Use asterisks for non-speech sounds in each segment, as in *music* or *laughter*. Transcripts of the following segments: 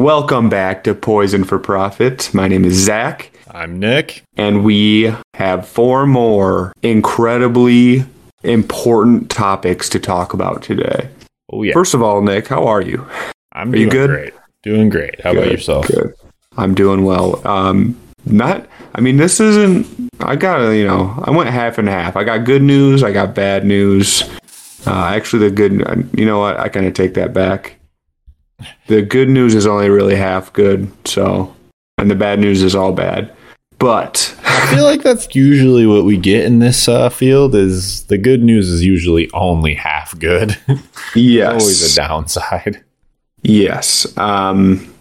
Welcome back to Poisoned for Profit. My name is Zach, I'm Nic. and we have four more incredibly important topics to talk about today. Oh yeah, First of all, Nic, how are you? I'm are you doing good? great. Doing great. How about yourself? Good. I'm doing well. Um, not. I mean, this isn't. I got you know. I went half and half. I got good news. I got bad news. Uh, actually, the good. You know what? I kind of take that back. The good news is only really half good. So, and the bad news is all bad. But I feel like that's usually what we get in this uh, field. Is the good news is usually only half good. *laughs* yes, Always a downside. Yes. Um,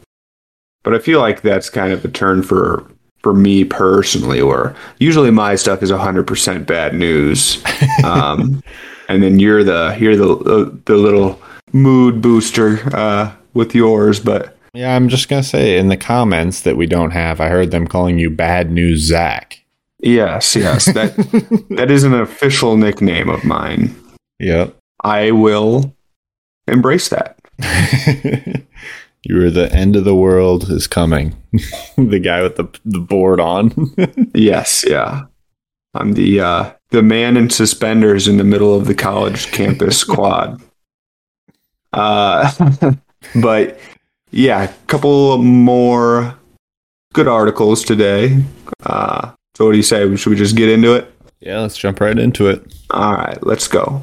but I feel like that's kind of a turn for for me personally, where usually my stuff is hundred percent bad news, um, *laughs* and then you're the you're the the, the little mood booster uh, with yours. But Yeah, I'm just gonna say in the comments that we don't have. I heard them calling you Bad News Zach. yes, yes, that *laughs* that is an official nickname of mine. Yep. I will embrace that. *laughs* you were the end of the world is coming. *laughs* the guy with the the board on. Yes, yeah. I'm the uh the man in suspenders in the middle of the college campus quad. Uh but yeah, a couple more good articles today. Uh so what do you say? Should we just get into it? yeah, let's jump right into it. All right, let's go.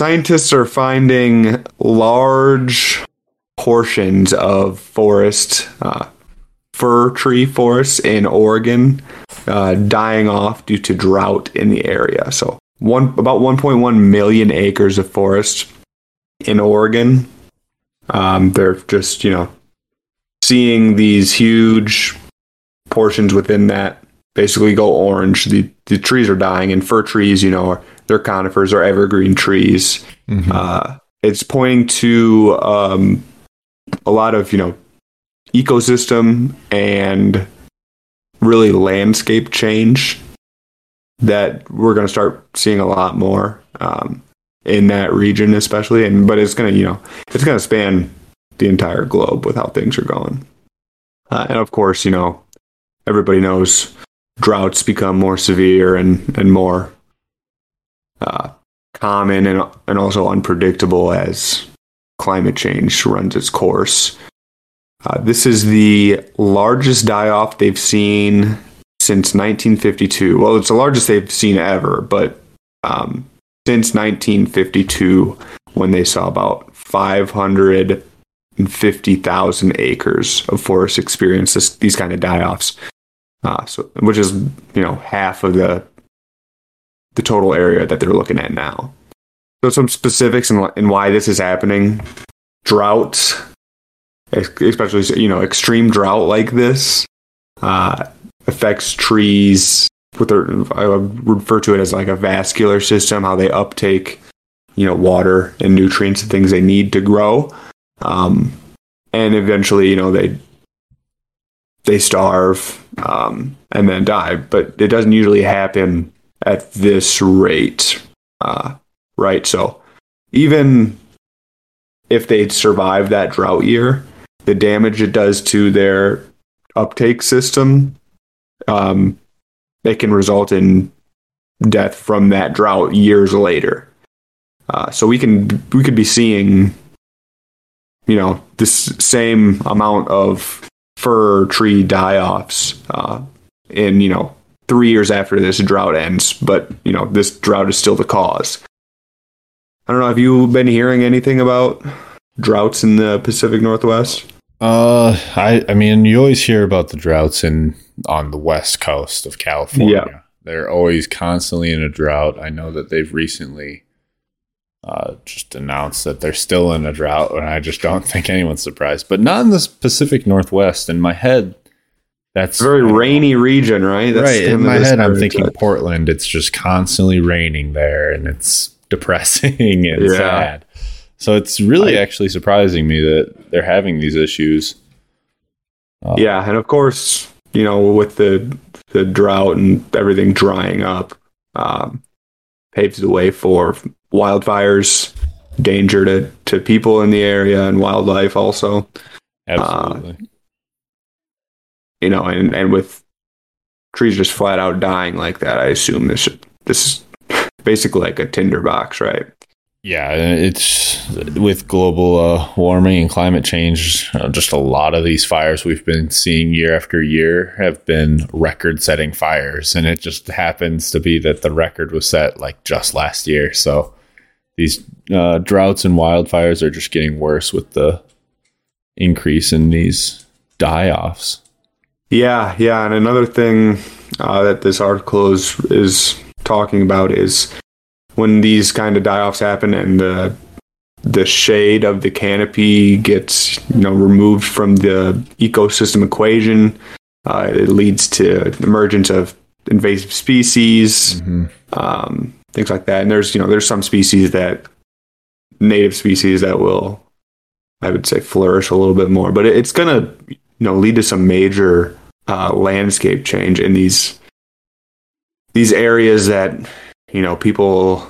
Scientists are finding large portions of forest, uh, fir tree forests in Oregon, uh, dying off due to drought in the area. So, one about 1.1 million acres of forest in Oregon. Um, they're just you know seeing these huge portions within that basically go orange. The the trees are dying, and fir trees, you know, are they're conifers or evergreen trees. Uh, it's pointing to um, a lot of you know ecosystem and really landscape change that we're going to start seeing a lot more um, in that region, especially. And but it's going to you know it's going to span the entire globe with how things are going. Uh, and of course, you know everybody knows droughts become more severe and and more uh, common and and also unpredictable as climate change runs its course. Uh, this is the largest die off they've seen since 1952. Well, it's the largest they've seen ever, but um, since 1952, when they saw about 550,000 acres of forest experience this, these kind of die offs, uh, so which is you know half of the the total area that they're looking at now. So some specifics and and why this is happening: droughts, especially you know extreme drought like this, uh, affects trees. With their, I refer to it as like a vascular system, how they uptake, you know, water and nutrients and things they need to grow, um, and eventually, you know, they they starve um, and then die. But it doesn't usually happen at this rate, uh, right? So even if they survive that drought year, the damage it does to their uptake system, um, it can result in death from that drought years later. Uh, so we can we could be seeing, you know, this same amount of fir tree die-offs uh, in you know three years after this drought ends, but you know this drought is still the cause. I don't know. Have you been hearing anything about droughts in the Pacific Northwest? Uh, I I mean, you always hear about the droughts in on the west coast of California. Yeah. They're always constantly in a drought. I know that they've recently uh, just announced that they're still in a drought, and I just don't think anyone's surprised. But not in the Pacific Northwest. In my head, that's a very rainy region, right? That's right. In my head, I'm thinking Portland. It's just constantly raining there, and it's *laughs* depressing and Yeah. sad. So it's really I- actually surprising me that they're having these issues. Uh, Yeah, and of course, you know, with the the drought and everything drying up, um, paves the way for wildfires, danger to to people in the area and wildlife also. absolutely. You know, and and with trees just flat out dying like that, I assume this this is basically like a tinderbox, right? Yeah, it's with global uh, warming and climate change. Uh, just a lot of these fires we've been seeing year after year have been record-setting fires, and it just happens to be that the record was set like just last year. So these uh, droughts and wildfires are just getting worse with the increase in these die-offs. Yeah, yeah, and another thing uh, that this article is is talking about is when these kind of die-offs happen and the the shade of the canopy gets you know removed from the ecosystem equation. Uh, it leads to emergence of invasive species, um, things like that. And there's you know there's some species that native species that will, I would say, flourish a little bit more. But it's gonna you know lead to some major uh, landscape change in these these areas that you know people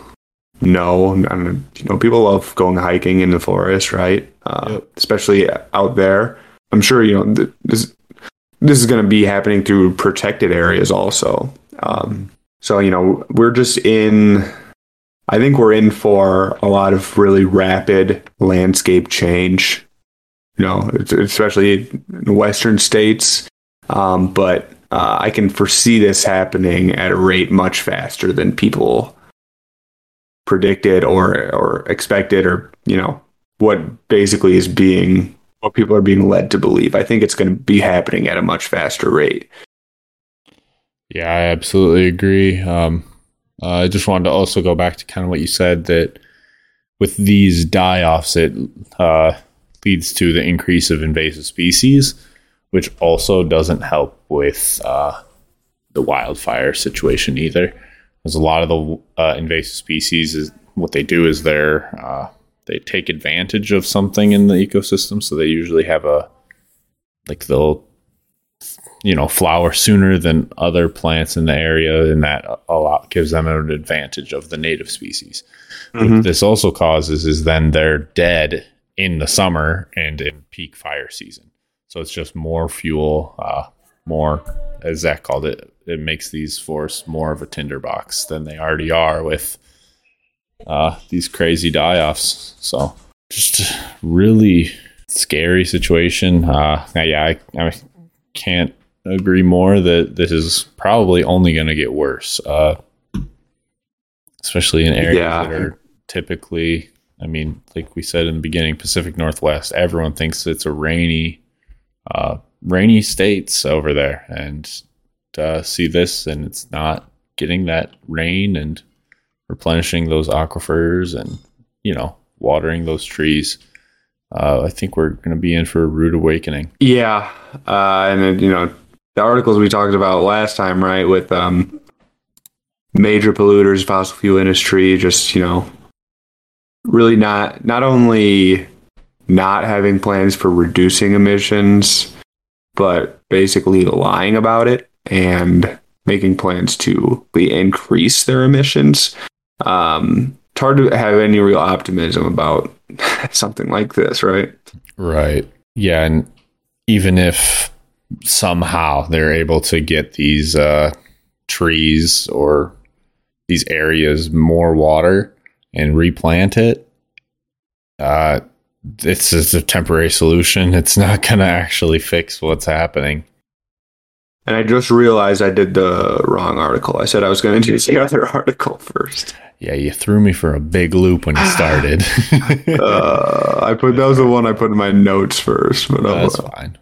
know. And, you know, people love going hiking in the forest, right? Uh, Yep. Especially out there. I'm sure you know this. This is going to be happening through protected areas also. Um, so you know we're just in. I think we're in for a lot of really rapid landscape change. You know, especially in western states. Um, but uh, I can foresee this happening at a rate much faster than people predicted or or expected, or you know what basically is being what people are being led to believe. I think it's going to be happening at a much faster rate. Yeah, I absolutely agree. Um, uh, I just wanted to also go back to kind of what you said that with these die offs, it uh, leads to the increase of invasive species, which also doesn't help with uh, the wildfire situation either. Because a lot of the uh, invasive species is what they do is they're uh, they take advantage of something in the ecosystem, so they usually have a like they'll you know flower sooner than other plants in the area and that a lot gives them an advantage of the native species. What this also causes is then they're dead in the summer and in peak fire season. So it's just more fuel uh, more as zach called it it makes these forests more of a tinderbox than they already are with uh, these crazy die-offs so just really scary situation uh, yeah I, I can't agree more that this is probably only going to get worse, uh, especially in areas Yeah. that are typically, I mean, like we said in the beginning, Pacific Northwest. Everyone thinks it's a rainy, uh, rainy states over there, and to see this and it's not getting that rain and replenishing those aquifers and you know watering those trees. Uh, I think we're going to be in for a rude awakening. Yeah, uh, and then you know the articles we talked about last time, right? With um, major polluters, fossil fuel industry, just you know, really not not only not having plans for reducing emissions, but basically lying about it and making plans to increase their emissions. Um, it's hard to have any real optimism about *laughs* something like this, right? Right. Yeah, and even if somehow they're able to get these uh, trees or these areas more water and replant it, uh, this is a temporary solution. It's not going to actually fix what's happening. And I just realized I did the wrong article. I said I was going to do the *laughs* other article first. Yeah, you threw me for a big loop when you *sighs* started. Uh, I put that was the one I put in my notes first, but oh, That's well. fine.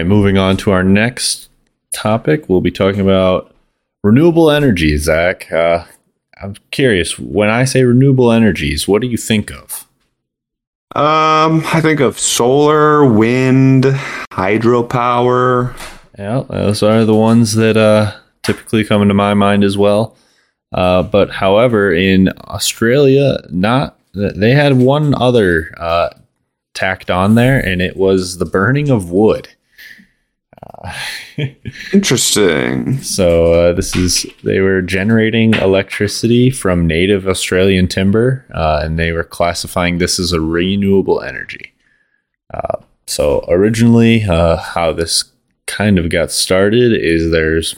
Right, moving on to our next topic. We'll be talking about renewable energy, Zach. Uh, I'm curious, when I say renewable energies, what do you think of? Um, I think of solar, wind, hydropower. Yeah, those are the ones that uh, typically come into my mind as well. Uh, but however, in Australia, not they had one other uh, tacked on there, and it was the burning of wood. *laughs* Interesting. So uh, this is they were generating electricity from native Australian timber, uh, and they were classifying this as a renewable energy. Uh, so originally, uh, how this kind of got started is there's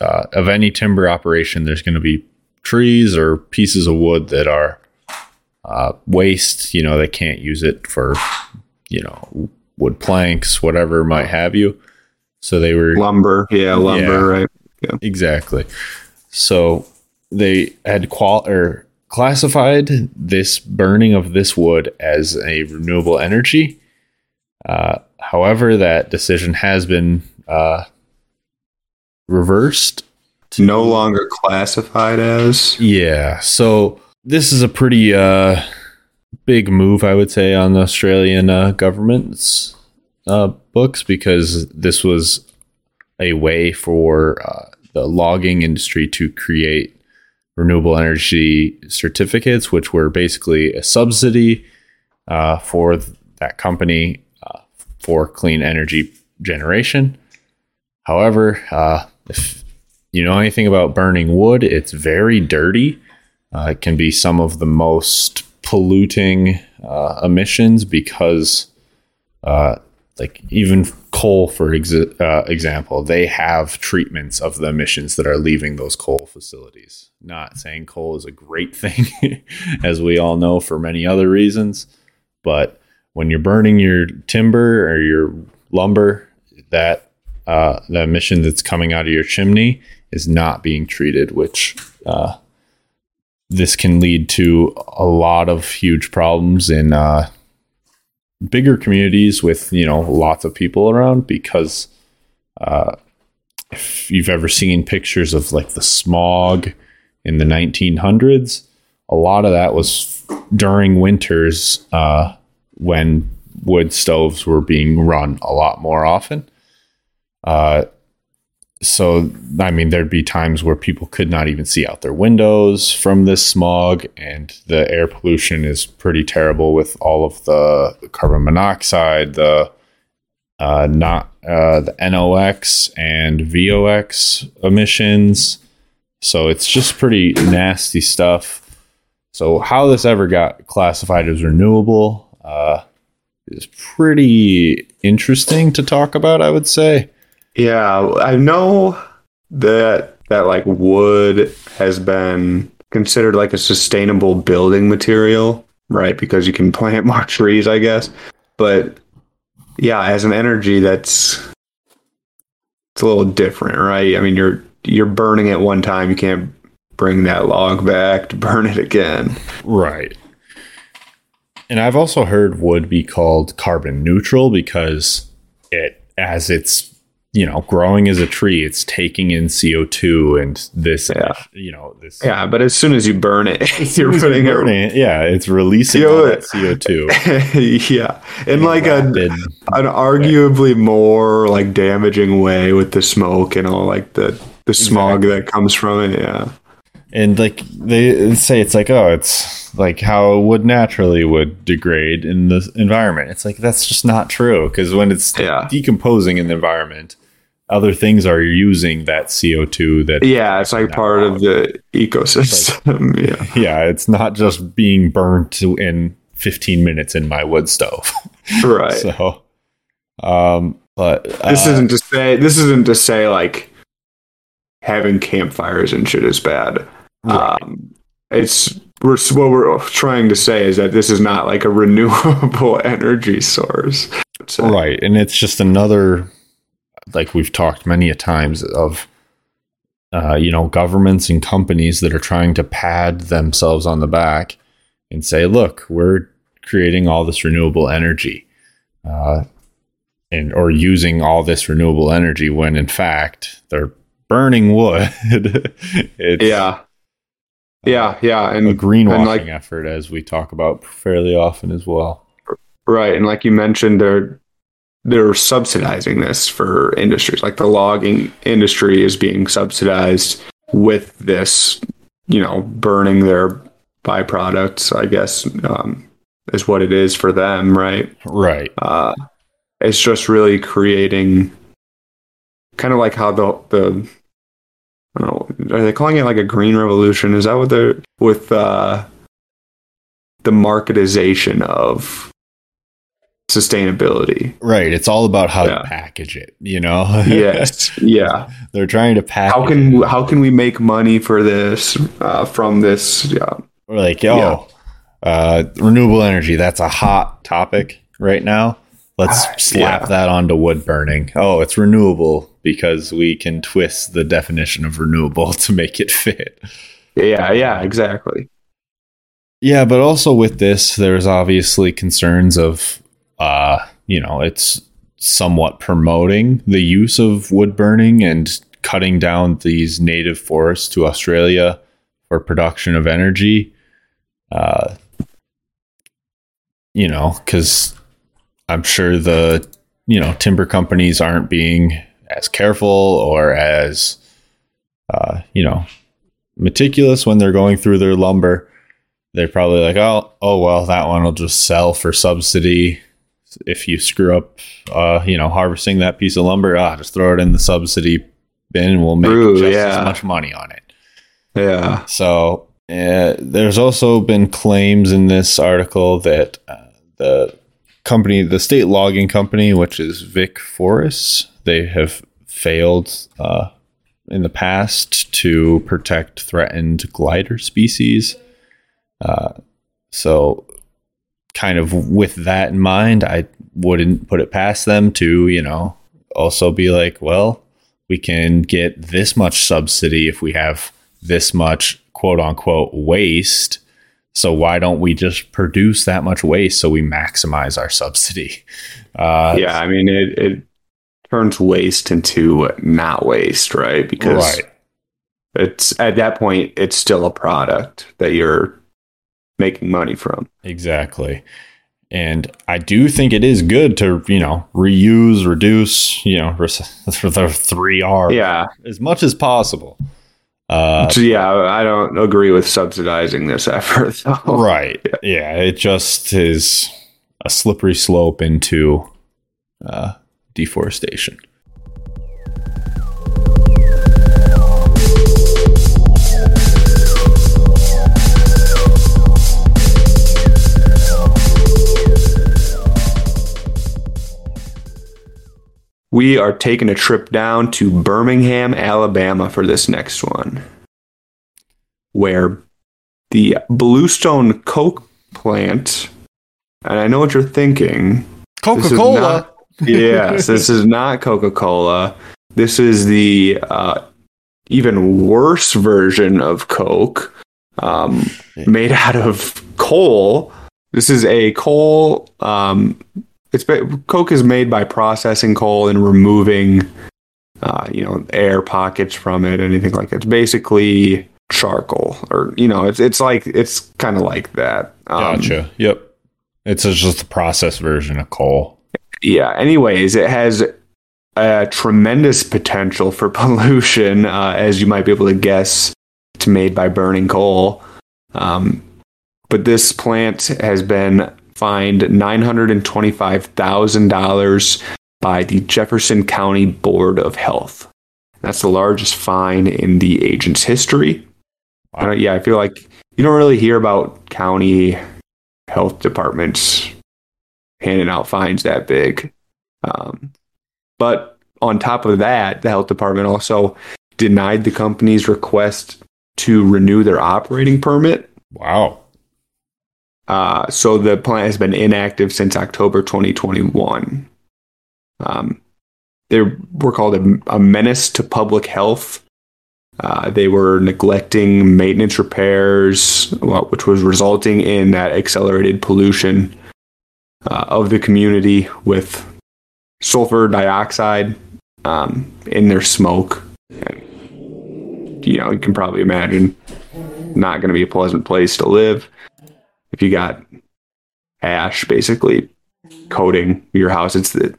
uh, of any timber operation, there's going to be trees or pieces of wood that are uh, waste. You know, they can't use it for you know wood planks, whatever might have you. So they were lumber, yeah, lumber, yeah, right? Yeah, exactly. So they had qual or classified this burning of this wood as a renewable energy. Uh, however, that decision has been uh, reversed. no longer classified as. Yeah. So this is a pretty uh, big move, I would say, on the Australian uh, government's uh, books because this was a way for uh, the logging industry to create renewable energy certificates, which were basically a subsidy uh, for th- that company uh, for clean energy generation. However, uh, if you know anything about burning wood, it's very dirty. Uh, it can be some of the most polluting uh, emissions because like even coal for exa- uh, example they have treatments of the emissions that are leaving those coal facilities. Not saying coal is a great *laughs* thing as we all know for many other reasons but when you're burning your timber or your lumber that uh, the emission that's coming out of your chimney is not being treated which uh, this can lead to a lot of huge problems in uh, bigger communities with you know lots of people around because uh, if you've ever seen pictures of like the smog in the 1900s a lot of that was during winters uh, when wood stoves were being run a lot more often. Uh, so I mean, there'd be times where people could not even see out their windows from this smog, and the air pollution is pretty terrible with all of the carbon monoxide, the uh, not uh, the NOx and VOx emissions. So it's just pretty nasty stuff. So how this ever got classified as renewable uh, is pretty interesting to talk about. I would say. Yeah, I know that that like wood has been considered like a sustainable building material, right? Because you can plant *laughs* more trees, I guess. But yeah, as an energy that's it's a little different, right? I mean, you're you're burning it one time, you can't bring that log back to *laughs* burn it again. Right. And I've also heard wood be called carbon neutral because it as it's you know, growing as a tree, it's taking in CO2 and this, yeah. you know, this. Yeah, but as soon as you burn it, *laughs* you're putting it, it, Yeah, it's releasing you that CO2. *laughs* yeah, in like a, an arguably more like damaging way with the smoke and all like the the smog exactly. that comes from it. Yeah, and like they say, it's like oh, it's like how wood naturally would degrade in the environment. It's like that's just not true because when it's yeah. decomposing in the environment other things are using that CO2 that Yeah, it's like part out. of the ecosystem. Like, *laughs* yeah. Yeah, it's not just being burnt in 15 minutes in my wood stove. *laughs* Right. so um but uh, this isn't to say this isn't to say like having campfires and shit is bad. Right. Um it's we're what we're trying to say is that this is not like a *laughs* renewable energy source. Right, and it's just another like we've talked many a times of uh, you know governments and companies that are trying to pad themselves on the back and say look we're creating all this renewable energy uh, and or using all this renewable energy when in fact they're burning wood. *laughs* it's Yeah. Yeah, yeah. And a greenwashing and like effort, as we talk about fairly often as well. right, and like you mentioned, they're they're subsidizing this for industries. Like the logging industry is being subsidized with this, you know, burning their byproducts, I guess, um, is what it is for them, right? Right. uh, it's just really creating kind of like how the the I don't know are they calling it like a green revolution? Is that what they're with uh, the marketization of sustainability? Right. It's all about how Yeah. to package it, you know? Yes, *laughs* yeah. They're trying to package How can how can we make money for this uh, from this? Yeah, We're like, oh, uh, renewable energy, that's a hot topic right now. Let's Ah, slap yeah. that onto wood burning. Oh, it's renewable because we can twist the definition of renewable *laughs* to make it fit. yeah, yeah, exactly. Yeah, but also with this, there's obviously concerns of, uh, you know, it's somewhat promoting the use of wood burning and cutting down these native forests to Australia for production of energy. Uh, you know, because I'm sure the, you know, timber companies aren't being as careful or as, uh, you know, meticulous when they're going through their lumber they're probably like, oh, oh well, that one will just sell for subsidy. If you screw up, uh, you know, harvesting that piece of lumber, ah, just throw it in the subsidy bin, and we'll make True, just yeah. as much money on it. Yeah, So uh, there's also been claims in this article that uh, the company, the state logging company, which is VicForests, they have failed uh, in the past to protect threatened glider species. Uh, so, kind of with that in mind, I wouldn't put it past them to, you know, also be like, well, we can get this much subsidy if we have this much quote unquote waste. So why don't we just produce that much waste so we maximize our subsidy? *laughs* Uh, yeah. I mean, it it turns waste into not waste, right? Because right. it's at that point it's still a product that you're making money from. Exactly. And I do think it is good to, you know, reuse, reduce, you know, for *laughs* the three R Yeah. as much as possible. Uh, So yeah, I don't agree with subsidizing this *laughs* effort though. right. Yeah. It just is a slippery slope into uh, deforestation. We are taking a trip down to Birmingham, Alabama for this next one. Where the Bluestone Coke plant and I know what you're thinking. Coca Cola. yes, this is not Coca Cola. This is the uh, even worse version of Coke, um, made out of coal. This is a coal. Um, it's Coke is made by processing coal and removing, uh, you know, air pockets from it, anything like that. It's basically charcoal, or you know, it's it's like it's kind of like that. Um, Gotcha. Yep. It's just a processed version of coal. yeah anyways it has a tremendous potential for *laughs* pollution uh, as you might be able to guess it's made by burning coal um, but this plant has been fined $925000 by the jefferson county board of health that's the largest fine in the agent's history Wow. Uh, yeah i feel like you don't really hear about county health departments handing out fines that big. Um, but on top of that, the health department also denied the company's request to renew their operating permit. Wow. Uh, so the plant has been inactive since October 2021. Um, they were called a, a menace to public health. Uh, they were neglecting maintenance repairs, which was resulting in that accelerated pollution uh, of the community with sulfur dioxide um, in their smoke. And, you know, you can probably imagine not going to be a pleasant place to live if you got ash basically coating your house. It's the,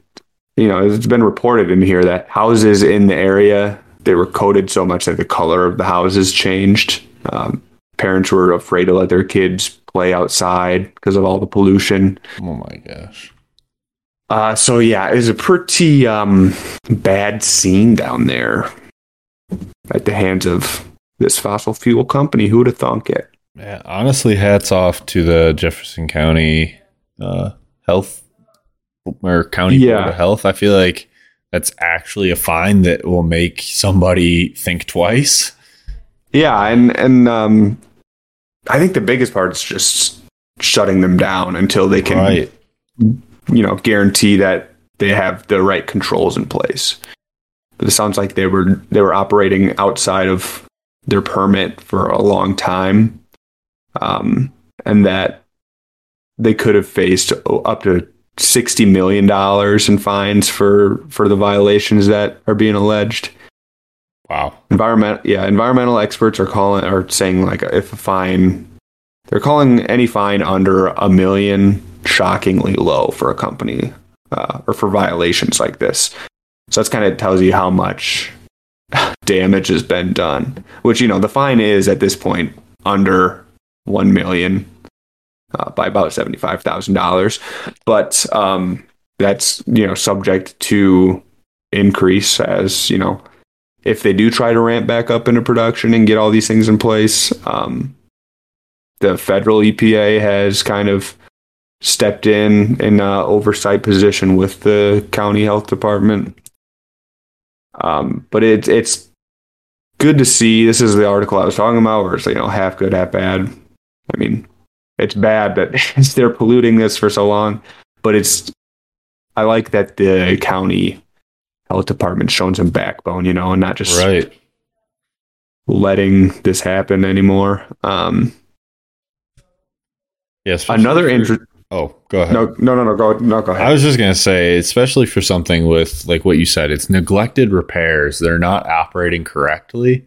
you know, it's been reported in here that houses in the area they were coated so much that the color of the houses changed. Um, parents were afraid to let their kids play outside because of all the pollution. Oh my gosh. Uh, so yeah, it was a pretty um, bad scene down there at the hands of this fossil fuel company. Who would have thunk it? Yeah, honestly, hats off to the Jefferson County uh, Health or County Yeah. Board of Health. I feel like that's actually a fine that will make somebody think twice. Yeah, and and um, I think the biggest part is just shutting them down until they can, Right. you know, guarantee that they have the right controls in place. But it sounds like they were they were operating outside of their permit for a long time, um, and that they could have faced up to sixty million dollars in fines for for the violations that are being alleged Wow. environment yeah environmental experts are calling are saying like if a fine they're calling any fine under a million shockingly low for a company uh, or for violations like this so that's kind of tells you how much *laughs* damage has been done which you know the fine is at this point under 1 million uh, by about $75000 but um, that's you know subject to increase as you know if they do try to ramp back up into production and get all these things in place, um, the federal EPA has kind of stepped in in an oversight position with the county health department. Um, but it's it's good to see. This is the article I was talking about, where it's you know half good, half bad. I mean, it's bad that *laughs* they're polluting this for so long, but it's I like that the county health department showing some backbone, you know, and not just Right. letting this happen anymore. Um, Yes. another inter- Oh, go ahead. no, no, no, no, go, no, go ahead. I was just gonna say, especially for something with like what you said, it's neglected repairs. They're not operating correctly.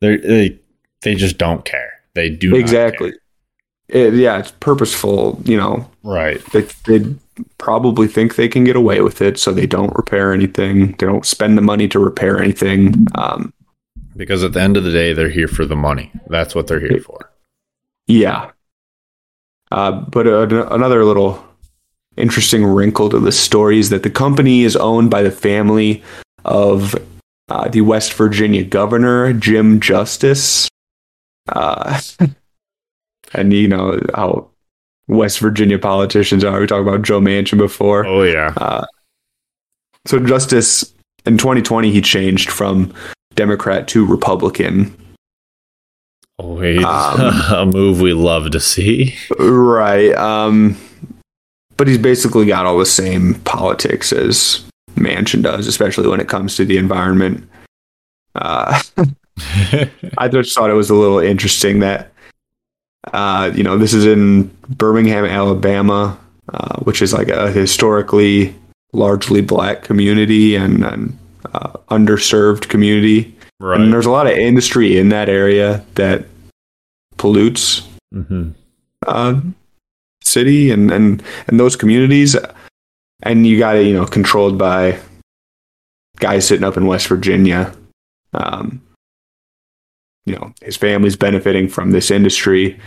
They're, they they just don't care. They do not exactly. It, yeah, it's purposeful. You know, right. they they probably think they can get away with it, so they don't repair anything. They don't spend the money to repair anything. Um, Because at the end of the day, they're here for the money. That's what they're here for. Yeah. Uh, but uh, another little interesting wrinkle to the story is that the company is owned by the family of uh, the West Virginia governor, Jim Justice. *laughs* And you know how West Virginia politicians are. We talked about Joe Manchin before. Oh yeah. Uh, so Justice in 2020 he changed from Democrat to Republican. Always Um, *laughs* a move we love to see. Right. Um, but he's basically got all the same politics as Manchin does, especially when it comes to the environment. Uh, *laughs* *laughs* I just thought it was a little interesting that, uh, you know, this is in Birmingham, Alabama, uh, which is like a historically largely black community and an uh, underserved community. Right. And there's a lot of industry in that area that pollutes hmm uh, city and, and, and those communities. And you got it, you know, controlled by guys sitting up in West Virginia. Um, you know, his family's benefiting from this industry.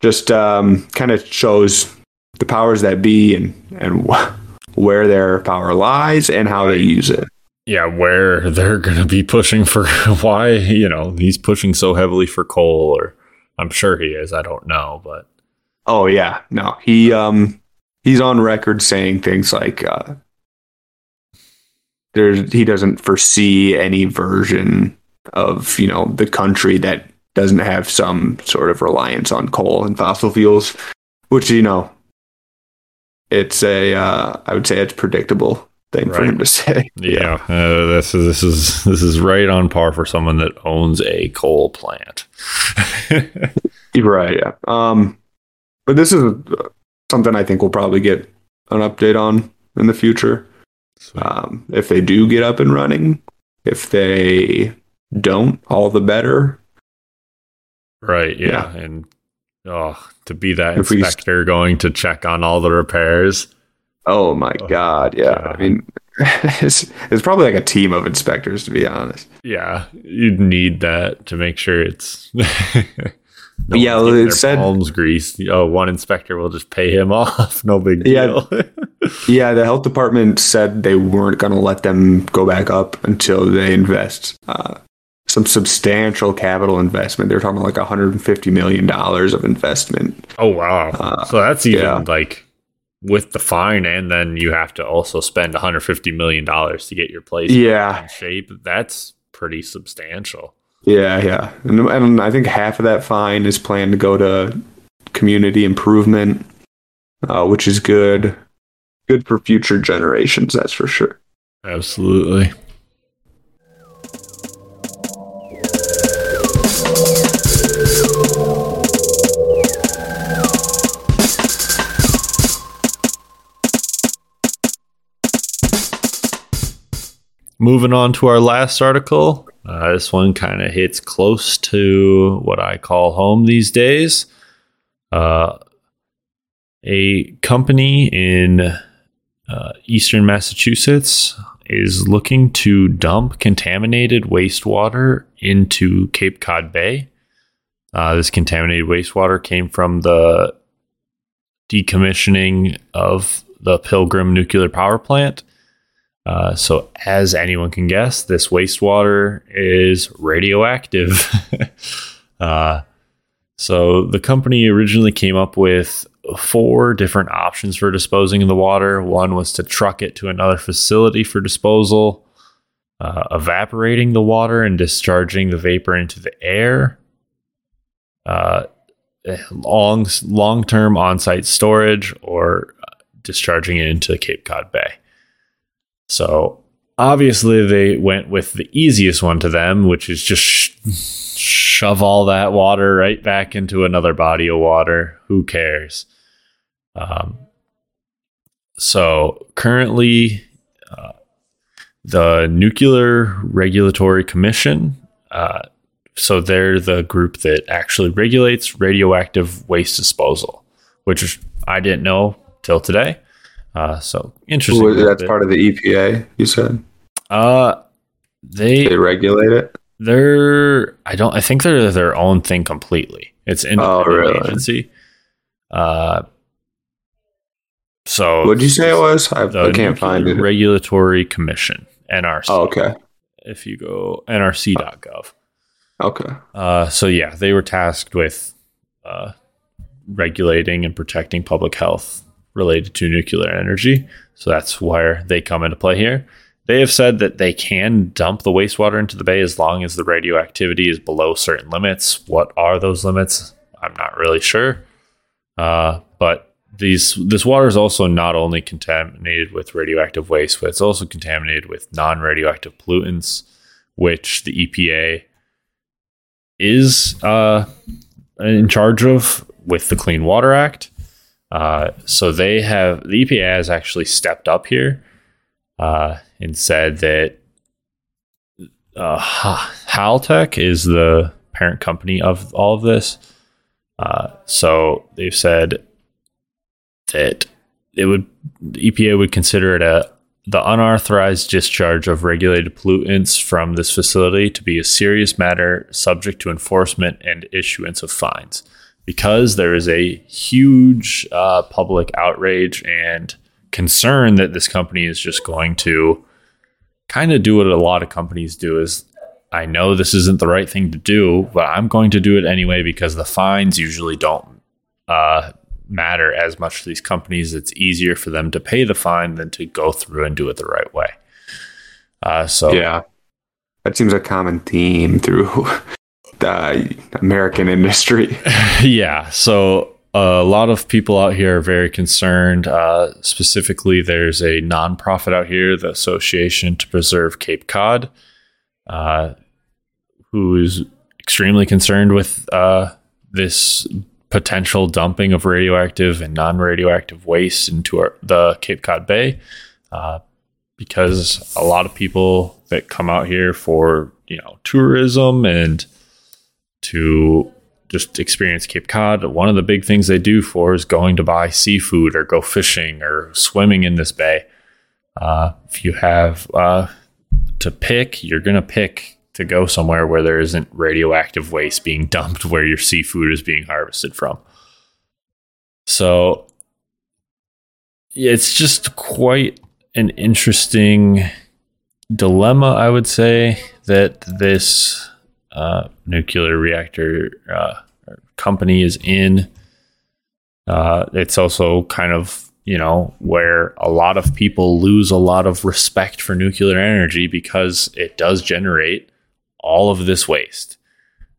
Just um, kind of shows the powers that be and, and wh- *laughs* where their power lies and how they use it. Yeah, where they're going to be pushing for *laughs* why, you know, he's pushing so heavily for coal, or I'm sure he is. I don't know, but Oh yeah, no, he um he's on record saying things like uh, there's he doesn't foresee any version of you know the country that doesn't have some sort of reliance on coal and fossil fuels, which you know it's a uh, I would say it's predictable thing for him to say. *laughs* yeah, uh, this is this is this is right on par for someone that owns a coal plant. *laughs* Right. Yeah. Um, but this is something I think we'll probably get an update on in the future. Um, if they do get up and running, if they don't, all the better. Right. Yeah. And oh, to be that If we- inspector going to check on all the repairs. Oh my Oh, god, yeah. God. I mean, *laughs* it's, it's probably like a team of inspectors to be honest. Yeah, you'd need that to make sure it's. *laughs* no Yeah, well, it said- palms greased. Oh, one inspector will just pay him *laughs* off. No big Yeah. deal. Yeah, the health department said they weren't going to let them go back up until they invest uh, some substantial capital investment. They're talking like 150 million dollars of investment. oh wow! Uh, so that's even yeah. like with the fine, and then you have to also spend 150 million dollars to get your place Yeah, in shape. That's pretty substantial. yeah, yeah. And, and I think half of that fine is planned to go to community improvement, uh, which is good. Good for future generations, that's for sure. Absolutely. Moving on to our last article. Uh, this one kind of hits close to what I call home these days. Uh, a company in uh, eastern Massachusetts is looking to dump contaminated wastewater into Cape Cod Bay. Uh, this contaminated wastewater came from the decommissioning of the Pilgrim nuclear power plant. Uh, so, as anyone can guess, this wastewater is radioactive. *laughs* uh, so, the company originally came up with four different options for disposing of the water. One was to truck it to another facility for disposal, uh, evaporating the water and discharging the vapor into the air, uh, long long term on site storage, or uh, discharging it into Cape Cod Bay. So obviously they went with the easiest one to them, which is just sh- shove all that water right back into another body of water. Who cares? Um, so currently, uh, the Nuclear Regulatory Commission. Uh, so they're the group that actually regulates radioactive waste disposal, which I didn't know till today. Uh, so interesting. Ooh, that's part of the EPA, you said? Uh, they They regulate it? they're I don't I think they're their own thing completely. It's Oh, independent really? agency. Uh, so What'd you say it was? I, I can't find it. Regulatory Commission (NRC). Oh, okay. If you go nrc.gov. Okay. Uh, so yeah, they were tasked with uh, regulating and protecting public health related to nuclear energy. So that's where they come into play here. They have said that they can dump the wastewater into the bay as long as the radioactivity is below certain limits. What are those limits? I'm not really sure. Uh, but these this water is also not only contaminated with radioactive waste, but it's also contaminated with non-radioactive pollutants, which the EPA is uh, in charge of with the Clean Water Act. Uh, so they have the EPA has actually stepped up here uh, and said that uh, Holtec is the parent company of all of this. Uh, so they've said that it would the EPA would consider it a the unauthorized discharge of regulated pollutants from this facility to be a serious matter subject to enforcement and issuance of fines because there is a huge uh, public outrage and concern that this company is just going to kind of do what a lot of companies do is I know this isn't the right thing to do, but I'm going to do it anyway because the fines usually don't uh, matter as much to these companies. It's easier for them to pay the fine than to go through and do it the right way. Uh, so Yeah. That seems a common theme through the American industry. *laughs* yeah. So a lot of people out here are very concerned. Uh, specifically, there's a nonprofit out here, the Association to Preserve Cape Cod, uh, who is extremely concerned with uh, this potential dumping of radioactive and non-radioactive waste into our, the Cape Cod Bay. Uh, because a lot of people that come out here for you know tourism and to just experience Cape Cod, one of the big things they do for is going to buy seafood or go fishing or swimming in this bay. Uh, if you have uh, to pick, you're going to pick to go somewhere where there isn't radioactive waste being *laughs* dumped where your seafood is being harvested from. So it's just quite an interesting dilemma, I would say, that this uh, nuclear reactor uh, company is in. Uh, it's also kind of, you know, where a lot of people lose a lot of respect for nuclear energy because it does generate all of this waste.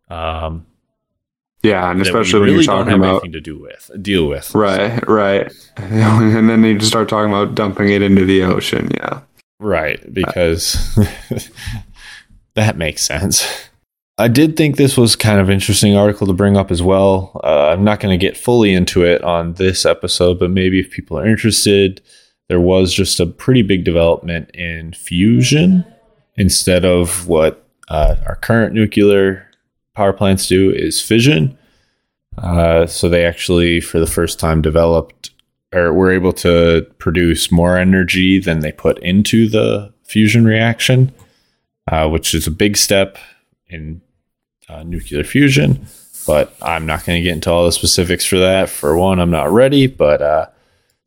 Um, yeah, and especially when you're talking about anything to do with, deal with. right, right, *laughs* and then you just start talking about dumping it into the ocean. Yeah, Right, because *laughs* that makes sense. I did think this was kind of interesting article to bring up as well. Uh, I'm not going to get fully into it on this episode, but maybe if people are interested, there was just a pretty big development in fusion instead of what uh, our current nuclear power plants do is fission. Uh, so they actually, for the first time, developed or were able to produce more energy than they put into the fusion reaction, uh, which is a big step in uh, nuclear fusion. But I'm not going to get into all the specifics for that. For one, I'm not ready, but uh,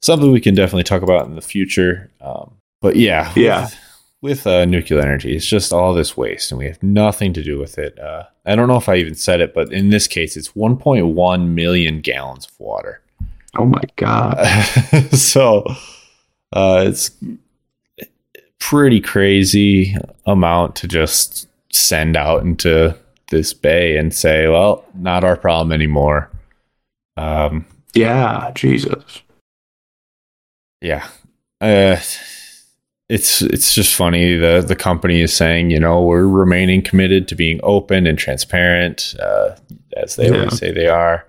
something we can definitely talk about in the future. Um, but yeah, Yeah. with, with uh, nuclear energy, it's just all this waste, and we have nothing to do with it. Uh, I don't know if I even said it, but in this case, it's 1.1 million gallons of water. Oh my god. *laughs* so uh, it's pretty crazy amount to just send out into this bay and say, well, not our problem anymore. Um, Yeah, Jesus. yeah, uh, it's it's just funny. the The company is saying, you know, we're remaining committed to being open and transparent, uh, as they Yeah. always say they are.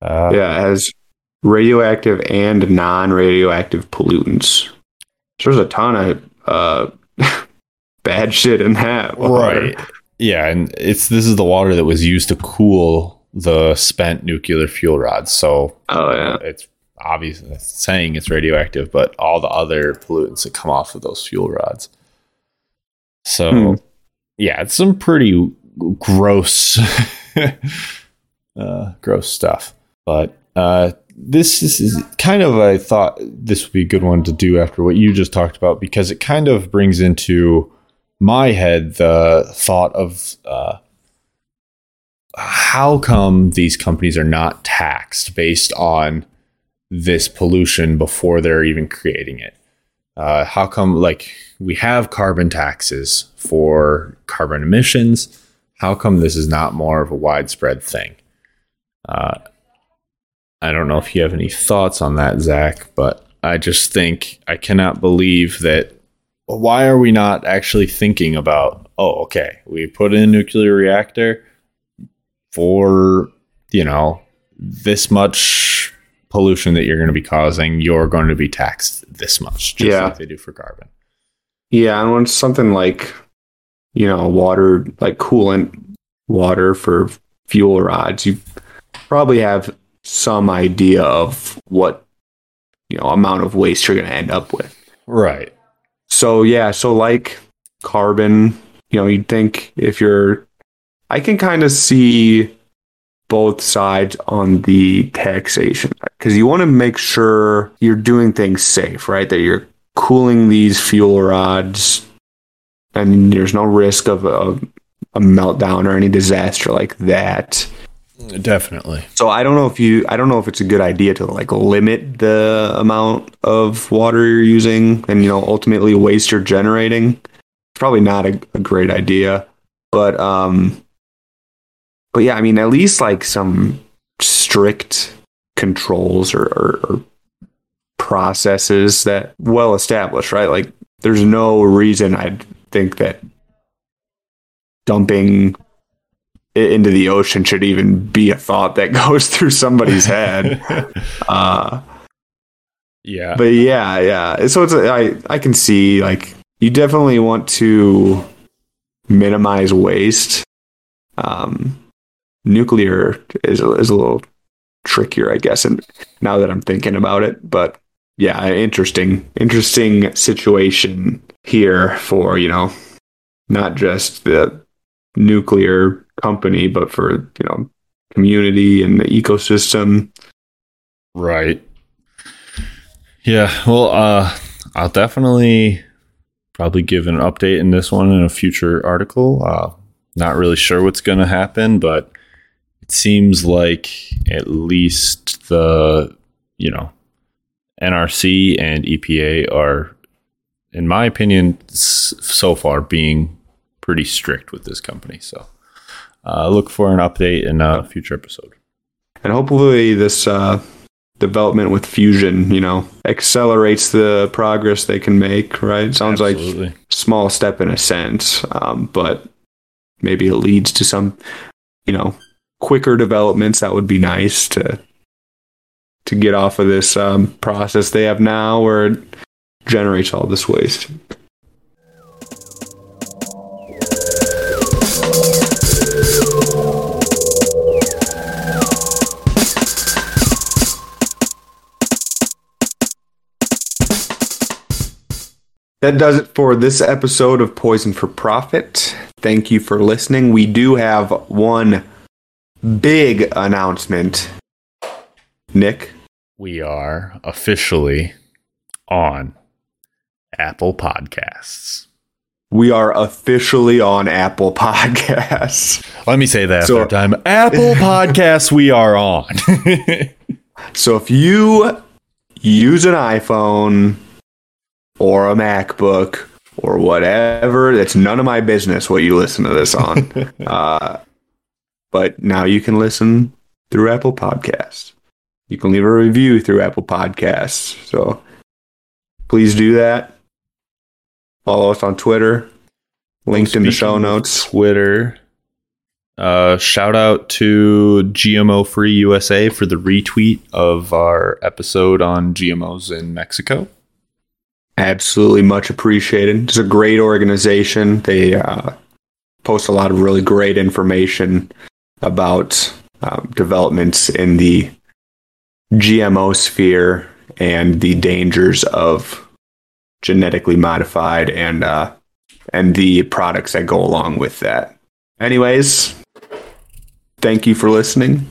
Uh, Yeah, as radioactive and non-radioactive pollutants. There's a ton of uh, *laughs* bad shit in that. water. right yeah and it's this is the water that was used to cool the spent nuclear fuel rods so Oh yeah. it's obvious it's saying it's radioactive but all the other pollutants that come off of those fuel rods so Hmm. yeah it's some pretty gross *laughs* uh, gross stuff but uh, this is, is kind of i thought this would be a good one to do after what you just talked about because it kind of brings into my head the thought of uh, how come these companies are not taxed based on this pollution before they're even creating it? Uh, how come, like, we have carbon taxes for carbon emissions? How come this is not more of a widespread thing? Uh, I don't know if you have any thoughts on that, Zach, but I just think I cannot believe that why are we not actually thinking about oh okay we put in a nuclear reactor for you know this much pollution that you're going to be causing you're going to be taxed this much just Yeah. like they do for carbon Yeah, and when something like, you know, water, like coolant water for fuel rods, you probably have some idea of what, you know, amount of waste you're going to end up with. right So, yeah, so like carbon, you know, you'd think if you're, I can kind of see both sides on the taxation because you want to make sure you're doing things safe, right? That you're cooling these fuel rods and there's no risk of a, a meltdown or any disaster like that. Definitely So I don't know if you I don't know if it's a good idea to like limit the amount of water you're using and you know ultimately waste you're generating. It's probably not a, a great idea. But um but yeah, I mean at least like some strict controls or, or, or processes that well established, right? Like there's no reason I'd think that dumping into the ocean should even be a thought that *laughs* goes through somebody's head. *laughs* Uh, Yeah. But yeah, yeah. So it's I I can see like you definitely want to minimize waste. Um, nuclear is a, is a little trickier, I guess. And now that I'm thinking about it, but yeah, interesting, interesting situation here for you know not just the nuclear company, but for you know community and the ecosystem. Right. Yeah. Well, uh, I'll definitely probably give an update in this one in a future article. Uh, not really sure what's going to happen, but it seems like at least the you know NRC and EPA are, in my opinion, so far being pretty strict with this company. So uh, look for an update in a future episode. And hopefully, this uh, development with fusion, you know, accelerates the progress they can make. Right? Sounds Absolutely. like small step in a sense, um, but maybe it leads to some, you know, quicker developments. That would be nice to to get off of this um, process they have now, where it generates all this waste. That does it for this episode of Poisoned for Profit. Thank you for listening. We do have one big announcement. Nic, We are officially on Apple Podcasts. we are officially on Apple Podcasts. Let me say that So- third time. Apple *laughs* Podcasts, we are on. *laughs* So if you use an iPhone or a MacBook or whatever, That's none of my business what you listen to this on. *laughs* uh, but now you can listen through Apple Podcasts. You can leave a review through Apple Podcasts. So please do that. Follow us on Twitter. Linked in the show notes. Twitter. Uh, shout out to GMO Free USA for the retweet of our episode on GMOs in Mexico. Absolutely much appreciated. It's a great organization. They uh, post a lot of really great information about um, developments in the GMO sphere and the dangers of genetically modified and uh, and the products that go along with that. Anyways, thank you for listening,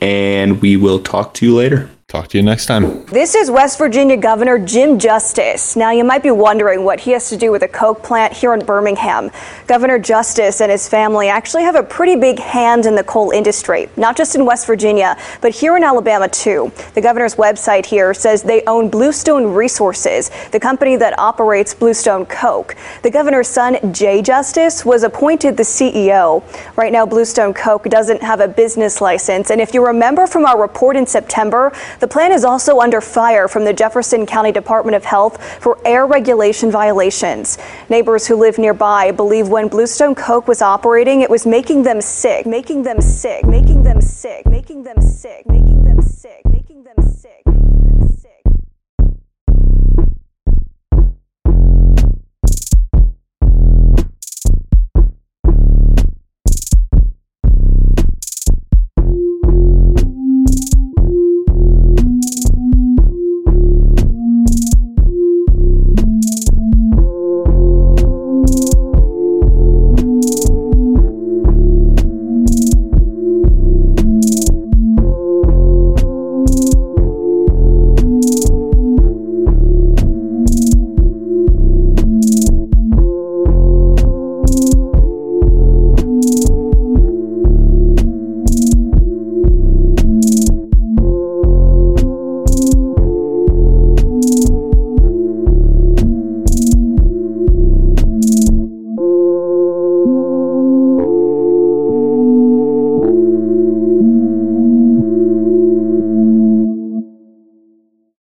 and we will talk to you later. Talk to you next time. This is West Virginia Governor Jim Justice. Now, you might be wondering what he has to do with a Coke plant here in Birmingham. Governor Justice and his family actually have a pretty big hand in the coal industry, not just in West Virginia, but here in Alabama, too. The governor's website here says they own Bluestone Resources, the company that operates Bluestone Coke. The governor's son, Jay Justice, was appointed the CEO. Right now, Bluestone Coke doesn't have a business license, and if you remember from our report in September, the plant is also under fire from the Jefferson County Department of Health for air regulation violations. Neighbors who live nearby believe when Bluestone Coke was operating, it was making them sick, making them sick, making them sick, making them sick. Making